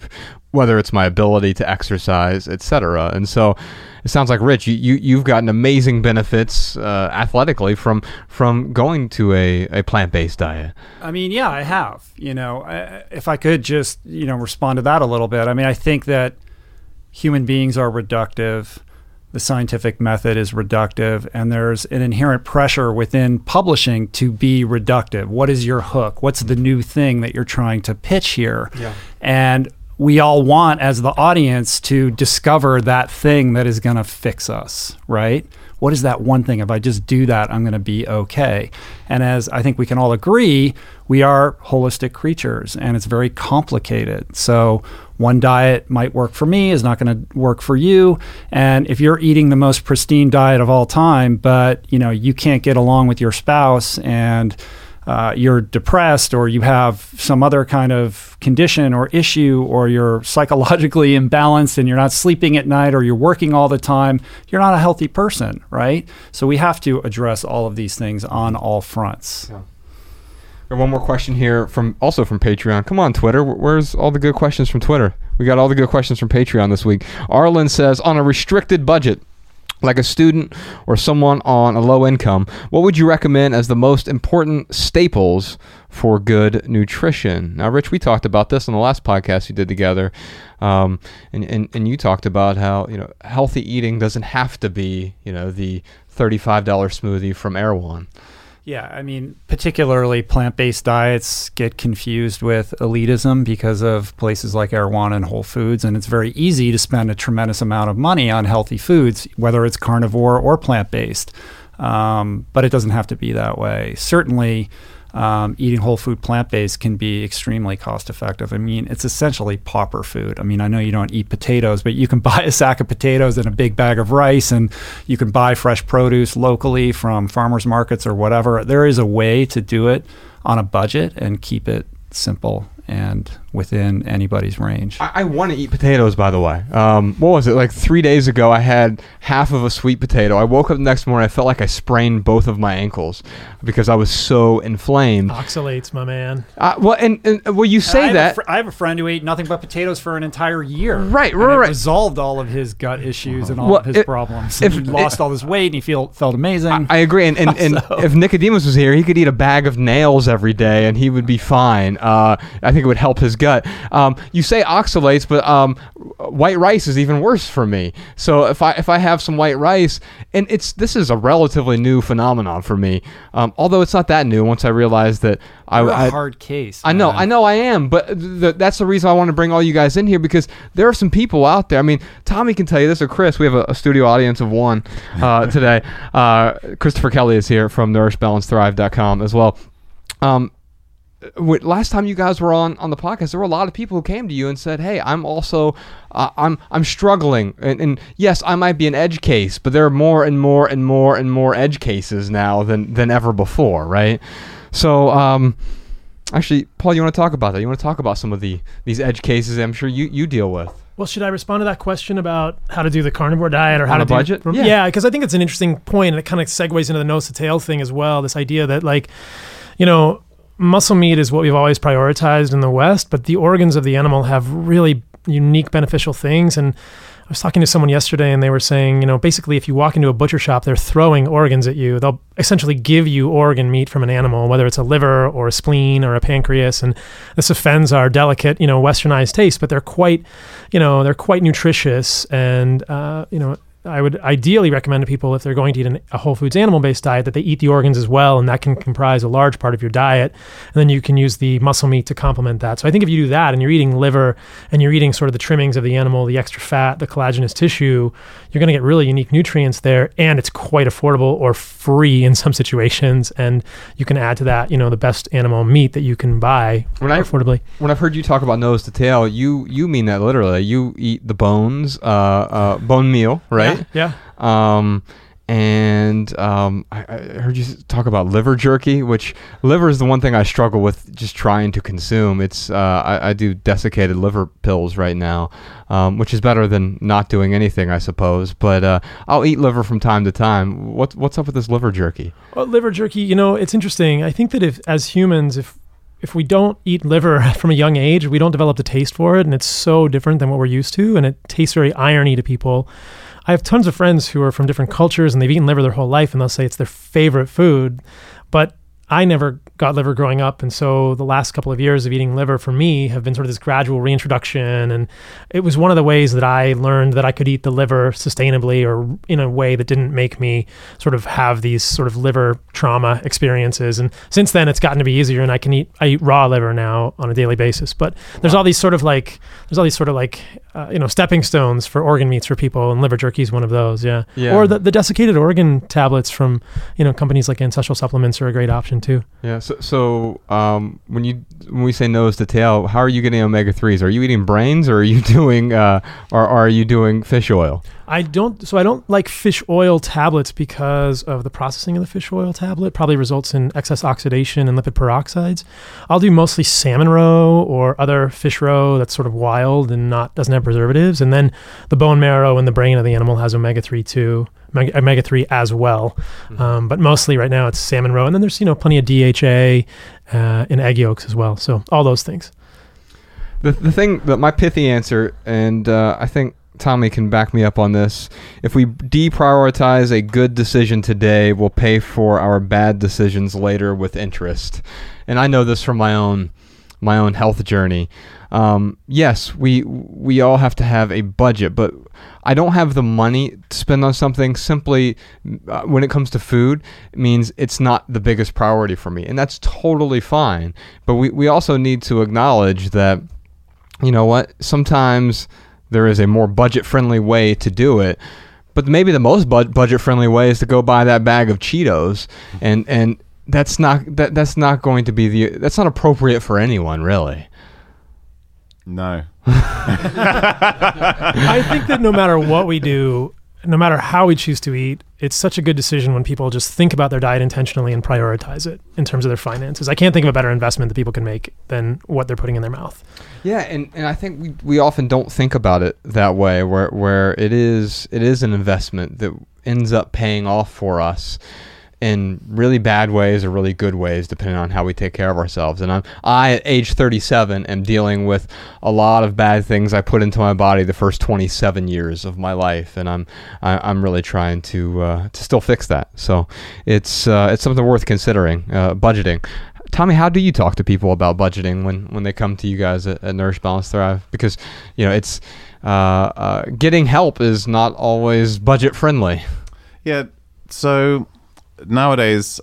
[SPEAKER 1] whether it's my ability to exercise, etc. And so, it sounds like Rich, you, you you've gotten amazing benefits uh, athletically from from going to a, a plant based diet.
[SPEAKER 3] I mean, yeah, I have. You know, I, if I could just, you know, respond to that a little bit. I mean, I think that human beings are reductive. The scientific method is reductive, and there's an inherent pressure within publishing to be reductive. What is your hook? What's the new thing that you're trying to pitch here?
[SPEAKER 1] Yeah.
[SPEAKER 3] And we all want, as the audience, to discover that thing that is going to fix us, right? What is that one thing? If I just do that, I'm going to be okay. And as I think we can all agree, we are holistic creatures and it's very complicated. So, one diet might work for me, is not going to work for you. And if you're eating the most pristine diet of all time, but you know, you can't get along with your spouse and uh, you're depressed or you have some other kind of condition or issue or you're psychologically imbalanced and you're not sleeping at night or you're working all the time, you're not a healthy person, right? So we have to address all of these things on all fronts.
[SPEAKER 1] And one more question here from also from Patreon. Come on, Twitter. Where's all the good questions from Twitter? We got all the good questions from Patreon this week. Arlen says, on a restricted budget, like a student or someone on a low income, what would you recommend as the most important staples for good nutrition? Now, Rich, we talked about this on the last podcast we did together, um, and, and and you talked about how you know healthy eating doesn't have to be you know the thirty-five dollar smoothie from Erewhon.
[SPEAKER 3] Yeah, I mean, particularly plant based diets get confused with elitism because of places like Erewhon and Whole Foods. And it's very easy to spend a tremendous amount of money on healthy foods, whether it's carnivore or plant based. Um, but it doesn't have to be that way. Certainly, um, eating whole food plant based can be extremely cost effective. I mean, it's essentially pauper food. I mean, I know you don't eat potatoes, but you can buy a sack of potatoes and a big bag of rice, and you can buy fresh produce locally from farmers markets or whatever. There is a way to do it on a budget and keep it simple and within anybody's range.
[SPEAKER 1] I, I want to eat potatoes, by the way. Um, what was it? Like three days ago, I had half of a sweet potato. I woke up the next morning, I felt like I sprained both of my ankles because I was so inflamed.
[SPEAKER 4] Oxalates, my man.
[SPEAKER 1] Uh, well, and, and well, you say
[SPEAKER 3] have a
[SPEAKER 1] that.
[SPEAKER 3] fr- I have a friend who ate nothing but potatoes for an entire year.
[SPEAKER 1] Right,
[SPEAKER 3] and
[SPEAKER 1] right,
[SPEAKER 3] it
[SPEAKER 1] right.
[SPEAKER 3] Resolved all of his gut issues and all
[SPEAKER 1] Well,
[SPEAKER 3] of his
[SPEAKER 1] if-
[SPEAKER 3] problems.
[SPEAKER 1] if-
[SPEAKER 3] he lost all his weight and he feel, felt amazing.
[SPEAKER 1] I agree, and, and, and
[SPEAKER 3] So-
[SPEAKER 1] if Nicodemus was here, he could eat a bag of nails every day, and he would be fine. Uh, I think it would help his gut. Um, you say oxalates, but um, white rice is even worse for me. So if I if I have some white rice, and it's this is a relatively new phenomenon for me. Um, although it's not that new. Once I realized that I,
[SPEAKER 3] You're a
[SPEAKER 1] I
[SPEAKER 3] hard case.
[SPEAKER 1] I know,
[SPEAKER 3] man.
[SPEAKER 1] I know, I am, but th- that's the reason I want to bring all you guys in here because there are some people out there. I mean, Tommy can tell you this, or Chris. We have a, a studio audience of one uh, today. Uh, Christopher Kelly is here from NourishBalanceThrive.com as well. Um, last time you guys were on on the podcast, there were a lot of people who came to you and said, "Hey, I'm also uh, I'm I'm struggling, and, and yes, I might be an edge case, but there are more and more and more and more edge cases now than than ever before, right?" So, um, actually, Paul, you want to talk about that? You want to talk about some of the these edge cases? I'm sure you you deal with.
[SPEAKER 4] Well, should I respond to that question about how to do the carnivore diet or how to do
[SPEAKER 1] budget? Yeah.
[SPEAKER 4] Yeah, because I think it's an interesting point, and it kind of segues into the nose to tail thing as well. This idea that, like, you know, muscle meat is what we've always prioritized in the West, but the organs of the animal have really unique beneficial things. And I was talking to someone yesterday, and they were saying, you know, basically, if you walk into a butcher shop, they're throwing organs at you. They'll essentially give you organ meat from an animal, whether it's a liver or a spleen or a pancreas, and this offends our delicate, you know, westernized taste. But they're quite, you know, they're quite nutritious, and uh, you know. I would ideally recommend to people if they're going to eat an, a whole foods animal based diet that they eat the organs as well, and that can comprise a large part of your diet. And then you can use the muscle meat to complement that. So I think if you do that and you're eating liver and you're eating sort of the trimmings of the animal, the extra fat, the collagenous tissue, you're going to get really unique nutrients there, and it's quite affordable or free in some situations. And you can add to that, you know, the best animal meat that you can buy
[SPEAKER 1] When I-
[SPEAKER 4] affordably.
[SPEAKER 1] When I've heard you talk about nose to tail, you you mean that literally. You eat the bones, uh, uh, bone meal, right?
[SPEAKER 4] Yeah.
[SPEAKER 1] Um, and um, I, I heard you talk about liver jerky, which liver is the one thing I struggle with just trying to consume. It's uh, I, I do desiccated liver pills right now, um, which is better than not doing anything, I suppose. But uh, I'll eat liver from time to time. What's what's up with this liver jerky?
[SPEAKER 4] Well, liver jerky, you know, it's interesting. I think that if, as humans, if if we don't eat liver from a young age, we don't develop the taste for it, and it's so different than what we're used to, and it tastes very irony to people. I have tons of friends who are from different cultures, and they've eaten liver their whole life, and they'll say it's their favorite food, but I never got liver growing up, and so the last couple of years of eating liver for me have been sort of this gradual reintroduction, and it was one of the ways that I learned that I could eat the liver sustainably or in a way that didn't make me sort of have these sort of liver trauma experiences. And since then, it's gotten to be easier, and I can eat I eat raw liver now on a daily basis. But there's all these sort of like there's all these sort of like uh, you know stepping stones for organ meats for people, and liver jerky is one of those. Yeah.
[SPEAKER 1] Yeah.
[SPEAKER 4] Or the, the desiccated organ tablets from you know companies like Ancestral Supplements are a great option too.
[SPEAKER 1] Yeah. So, so um, when you when we say nose to tail, how are you getting omega threes? Are you eating brains, or are you doing, uh, or are you doing fish oil?
[SPEAKER 4] I don't. So I don't like fish oil tablets because of the processing of the fish oil tablet. Probably results in excess oxidation and lipid peroxides. I'll do mostly salmon roe or other fish roe that's sort of wild and not doesn't have preservatives. And then the bone marrow and the brain of the animal has omega three too, omega three as well. Um, but mostly right now it's salmon roe. And then there's you know plenty of DHA uh, in egg yolks as well. So all those things.
[SPEAKER 1] The, the thing that my pithy answer, and uh, I think Tommy can back me up on this. If we deprioritize a good decision today, we'll pay for our bad decisions later with interest. And I know this from my own my own health journey. Um, yes, we we all have to have a budget, but I don't have the money to spend on something simply uh, when it comes to food. It means it's not the biggest priority for me, and that's totally fine. But we, we also need to acknowledge that you know what? Sometimes there is a more budget friendly way to do it. But maybe the most bud- budget friendly way is to go buy that bag of Cheetos and and that's not that that's not going to be the that's not appropriate for anyone really.
[SPEAKER 6] No.
[SPEAKER 4] I think that no matter what we do, no matter how we choose to eat, it's such a good decision when people just think about their diet intentionally and prioritize it in terms of their finances. I can't think of a better investment that people can make than what they're putting in their mouth.
[SPEAKER 1] Yeah, and, and I think we, we often don't think about it that way, where where it is it is an investment that ends up paying off for us in really bad ways or really good ways, depending on how we take care of ourselves. And I'm, I, at age 37, am dealing with a lot of bad things I put into my body the first 27 years of my life, and I'm I, am i am really trying to uh, to still fix that. So it's uh, it's something worth considering. Uh, budgeting. Tommy, how do you talk to people about budgeting when, when they come to you guys at, at Nourish Balance Thrive? Because you know it's uh, uh, getting help is not always budget friendly.
[SPEAKER 6] Yeah. So nowadays,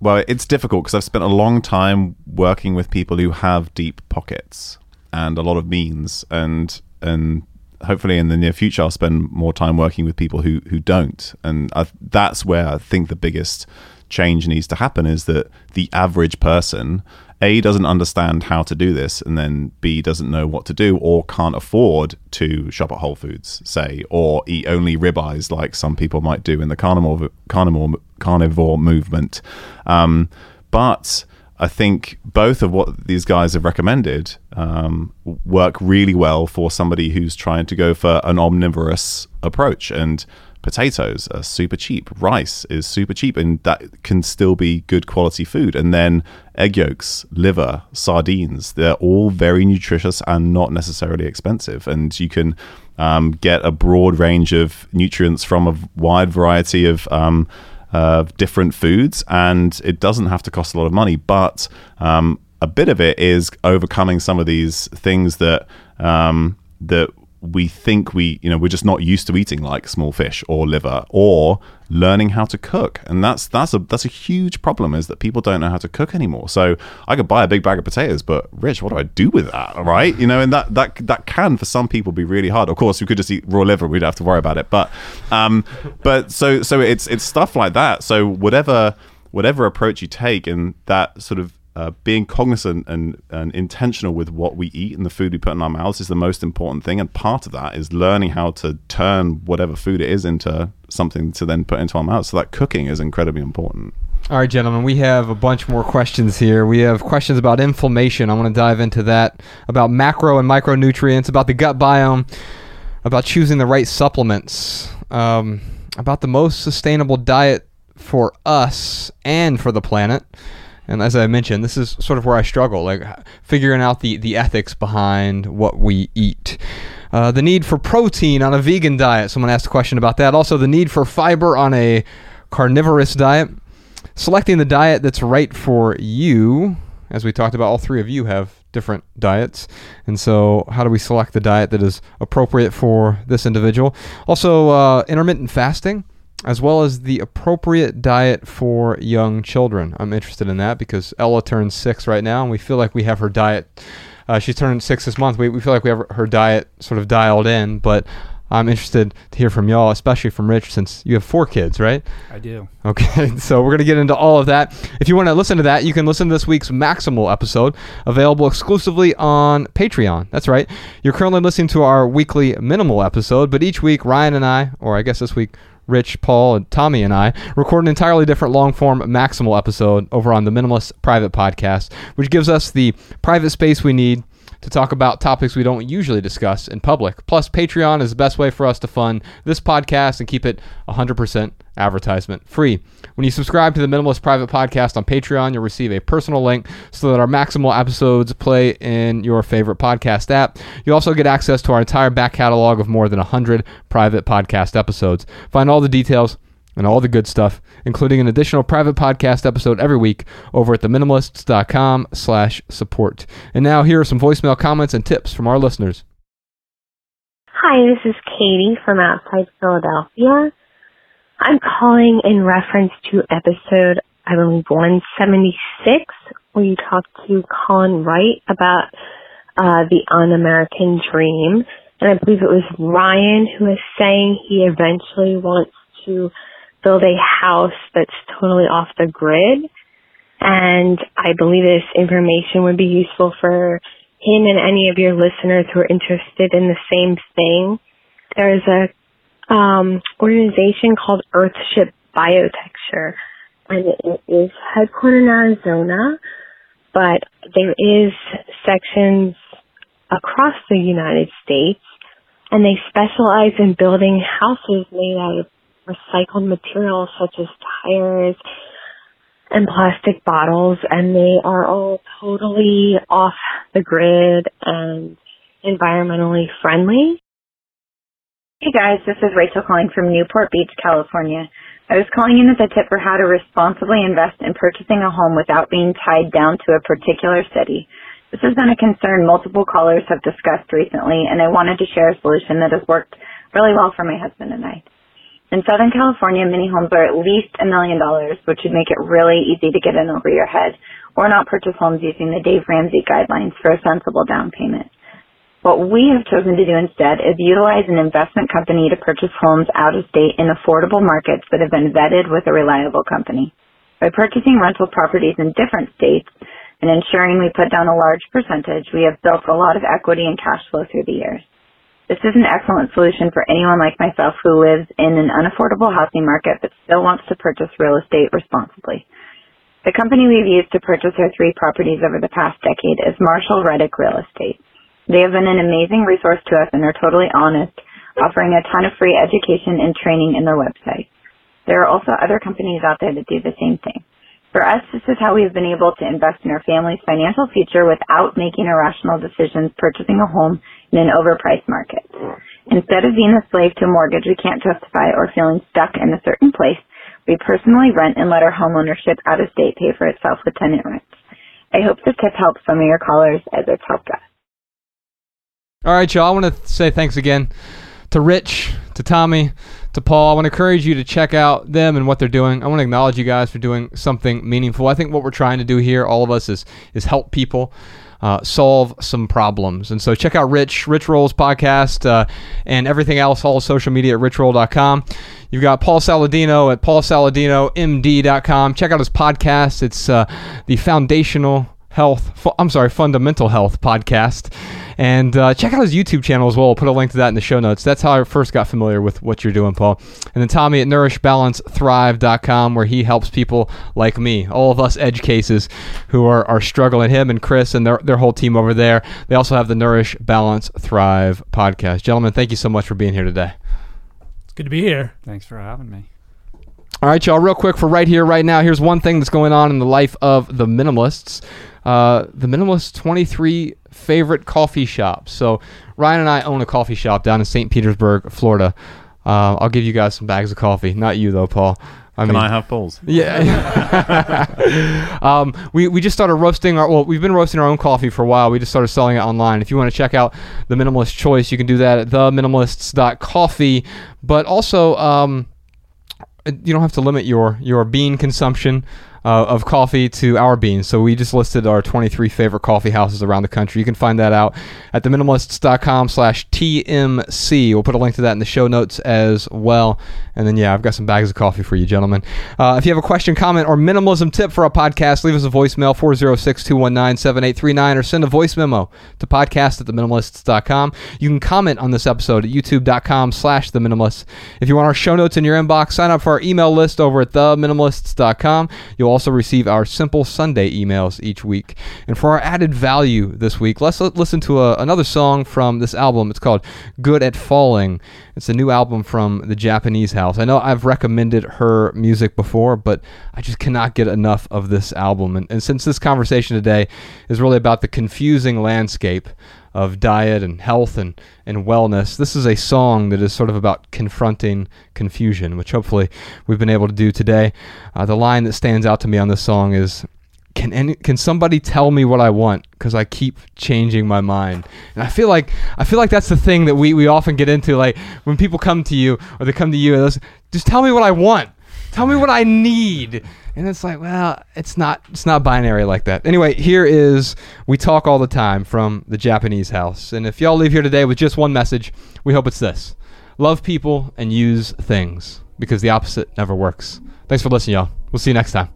[SPEAKER 6] well, it's difficult because I've spent a long time working with people who have deep pockets and a lot of means, and and hopefully in the near future I'll spend more time working with people who who don't, and I've, that's where I think the biggest change needs to happen is that the average person a doesn't understand how to do this, and then B doesn't know what to do or can't afford to shop at Whole Foods, say, or eat only ribeyes like some people might do in the carnivore carnivore carnivore movement. Um, but I think both of what these guys have recommended um, work really well for somebody who's trying to go for an omnivorous approach and potatoes are super cheap. Rice is super cheap, and that can still be good quality food. And then egg yolks, liver, sardines, they're all very nutritious and not necessarily expensive. And you can um, get a broad range of nutrients from a wide variety of. Um, uh, different foods, and it doesn't have to cost a lot of money, but um, a bit of it is overcoming some of these things that um, that we think we you know we're just not used to eating like small fish or liver or learning how to cook. And that's that's a that's a huge problem is that people don't know how to cook anymore. So i could buy a big bag of potatoes but rich what do i do with that? Right? You know and that that that can for some people be really hard. Of course we could just eat raw liver we'd have to worry about it. But um but so so it's it's stuff like that. So whatever whatever approach you take and that sort of uh, being cognizant and, and intentional with what we eat and the food we put in our mouths is the most important thing. And part of that is learning how to turn whatever food it is into something to then put into our mouths. So that cooking is incredibly important.
[SPEAKER 1] All right, gentlemen, we have a bunch more questions here. We have questions about inflammation. I want to dive into that, about macro and micronutrients, about the gut biome, about choosing the right supplements, um, about the most sustainable diet for us and for the planet. And as I mentioned, this is sort of where I struggle, like figuring out the, the ethics behind what we eat. Uh, the need for protein on a vegan diet. Someone asked a question about that. Also, the need for fiber on a carnivorous diet. Selecting the diet that's right for you. As we talked about, all three of you have different diets. And so, how do we select the diet that is appropriate for this individual? Also, uh, intermittent fasting as well as the appropriate diet for young children. I'm interested in that because Ella turns six right now, and we feel like we have her diet. Uh, she's turning six this month. We, we feel like we have her diet sort of dialed in, but I'm interested to hear from y'all, especially from Rich, since you have four kids, right?
[SPEAKER 3] I do.
[SPEAKER 1] Okay, so we're going to get into all of that. If you want to listen to that, you can listen to this week's Maximal episode, available exclusively on Patreon. That's right. You're currently listening to our weekly Minimal episode, but each week, Ryan and I, or I guess this week, Rich, Paul, and Tommy and I record an entirely different long form maximal episode over on the Minimalist Private Podcast, which gives us the private space we need to talk about topics we don't usually discuss in public. Plus, Patreon is the best way for us to fund this podcast and keep it 100% advertisement free. When you subscribe to the Minimalist Private Podcast on Patreon, you'll receive a personal link so that our maximal episodes play in your favorite podcast app. You also get access to our entire back catalog of more than 100 private podcast episodes. Find all the details and all the good stuff, including an additional private podcast episode every week over at theminimalists.com slash support. And now here are some voicemail comments and tips from our listeners.
[SPEAKER 7] Hi, this is Katie from outside Philadelphia. I'm calling in reference to episode, I believe, 176, where you talked to Colin Wright about uh, the un-American dream. And I believe it was Ryan who was saying he eventually wants to build a house that's totally off the grid. And I believe this information would be useful for him and any of your listeners who are interested in the same thing. There's a um, organization called Earthship Biotecture, and it is headquartered in Arizona, but there is sections across the United States, and they specialize in building houses made out of recycled materials such as tires and plastic bottles, and they are all totally off the grid and environmentally friendly.
[SPEAKER 8] Hey guys, this is Rachel calling from Newport Beach, California. I was calling in as a tip for how to responsibly invest in purchasing a home without being tied down to a particular city. This has been a concern multiple callers have discussed recently, and I wanted to share a solution that has worked really well for my husband and I. In Southern California, many homes are at least a million dollars, which would make it really easy to get in over your head, or not purchase homes using the Dave Ramsey guidelines for a sensible down payment. What we have chosen to do instead is utilize an investment company to purchase homes out of state in affordable markets that have been vetted with a reliable company. By purchasing rental properties in different states and ensuring we put down a large percentage, we have built a lot of equity and cash flow through the years. This is an excellent solution for anyone like myself who lives in an unaffordable housing market but still wants to purchase real estate responsibly. The company we've used to purchase our three properties over the past decade is Marshall Reddick Real Estate. They have been an amazing resource to us and are totally honest, offering a ton of free education and training in their website. There are also other companies out there that do the same thing. For us, this is how we've been able to invest in our family's financial future without making irrational decisions purchasing a home in an overpriced market. Instead of being a slave to a mortgage we can't justify or feeling stuck in a certain place, we personally rent and let our home ownership out of state pay for itself with tenant rents. I hope this tip helps some of your callers as it's helped us.
[SPEAKER 1] All right, y'all. I want to say thanks again to Rich, to Tommy, to Paul. I want to encourage you to check out them and what they're doing. I want to acknowledge you guys for doing something meaningful. I think what we're trying to do here, all of us, is is help people. Uh, solve some problems. And so check out Rich, Rich Roll's podcast, uh, and everything else, all social media at richroll.com. You've got Paul Saladino at paulsaladinomd.com. Check out his podcast. It's uh, the Foundational Health, fu- I'm sorry, Fundamental Health podcast. And uh, check out his YouTube channel as well. I'll put a link to that in the show notes. That's how I first got familiar with what you're doing, Paul. And then Tommy at nourishbalancethrive.com, where he helps people like me, all of us edge cases who are, are struggling, him and Chris and their, their whole team over there. They also have the Nourish, Balance, Thrive podcast. Gentlemen, thank you so much for being here today.
[SPEAKER 4] It's good to be here.
[SPEAKER 3] Thanks for having me.
[SPEAKER 1] All right, y'all, real quick for right here, right now, here's one thing that's going on in the life of the minimalists. Uh, the Minimalist 23 favorite coffee shops. So, Ryan and I own a coffee shop down in St. Petersburg, Florida. Uh, I'll give you guys some bags of coffee. Not you, though, Paul. I
[SPEAKER 6] Can I have balls?
[SPEAKER 1] Yeah. um, we, we just started roasting our, well, we've been roasting our own coffee for a while. We just started selling it online. If you want to check out the Minimalist Choice, you can do that at theminimalists.coffee. But also, um, you don't have to limit your, your bean consumption. Uh, of coffee to our beans. So we just listed our 23 favorite coffee houses around the country. You can find that out at theminimalists.com slash TMC. We'll put a link to that in the show notes as well. And then, yeah, I've got some bags of coffee for you, gentlemen. Uh, if you have a question, comment, or minimalism tip for our podcast, leave us a voicemail, 406-219-7839, or send a voice memo to podcast at theminimalists.com. You can comment on this episode at youtube.com slash theminimalists. If you want our show notes in your inbox, sign up for our email list over at theminimalists.com. You'll also receive our Simple Sunday emails each week. And for our added value this week, let's listen to a, another song from this album. It's called Good at Falling. It's a new album from the Japanese house. I know I've recommended her music before, but I just cannot get enough of this album. And, and since this conversation today is really about the confusing landscape of diet and health and, and wellness. This is a song that is sort of about confronting confusion, which hopefully we've been able to do today. Uh, the line that stands out to me on this song is can any, can somebody tell me what I want because I keep changing my mind and I feel like I feel like that's the thing that we, we often get into like when people come to you or they come to you and just tell me what I want tell me what I need and it's like well it's not it's not binary like that anyway here is we talk all the time from the Japanese house and if y'all leave here today with just one message we hope it's this love people and use things because the opposite never works. Thanks for listening, y'all. We'll see you next time.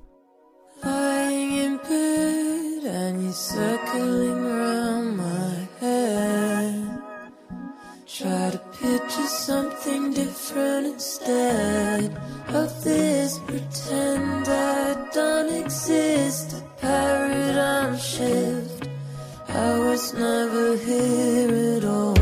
[SPEAKER 2] Try to picture something different instead of this pretend I was never here at all.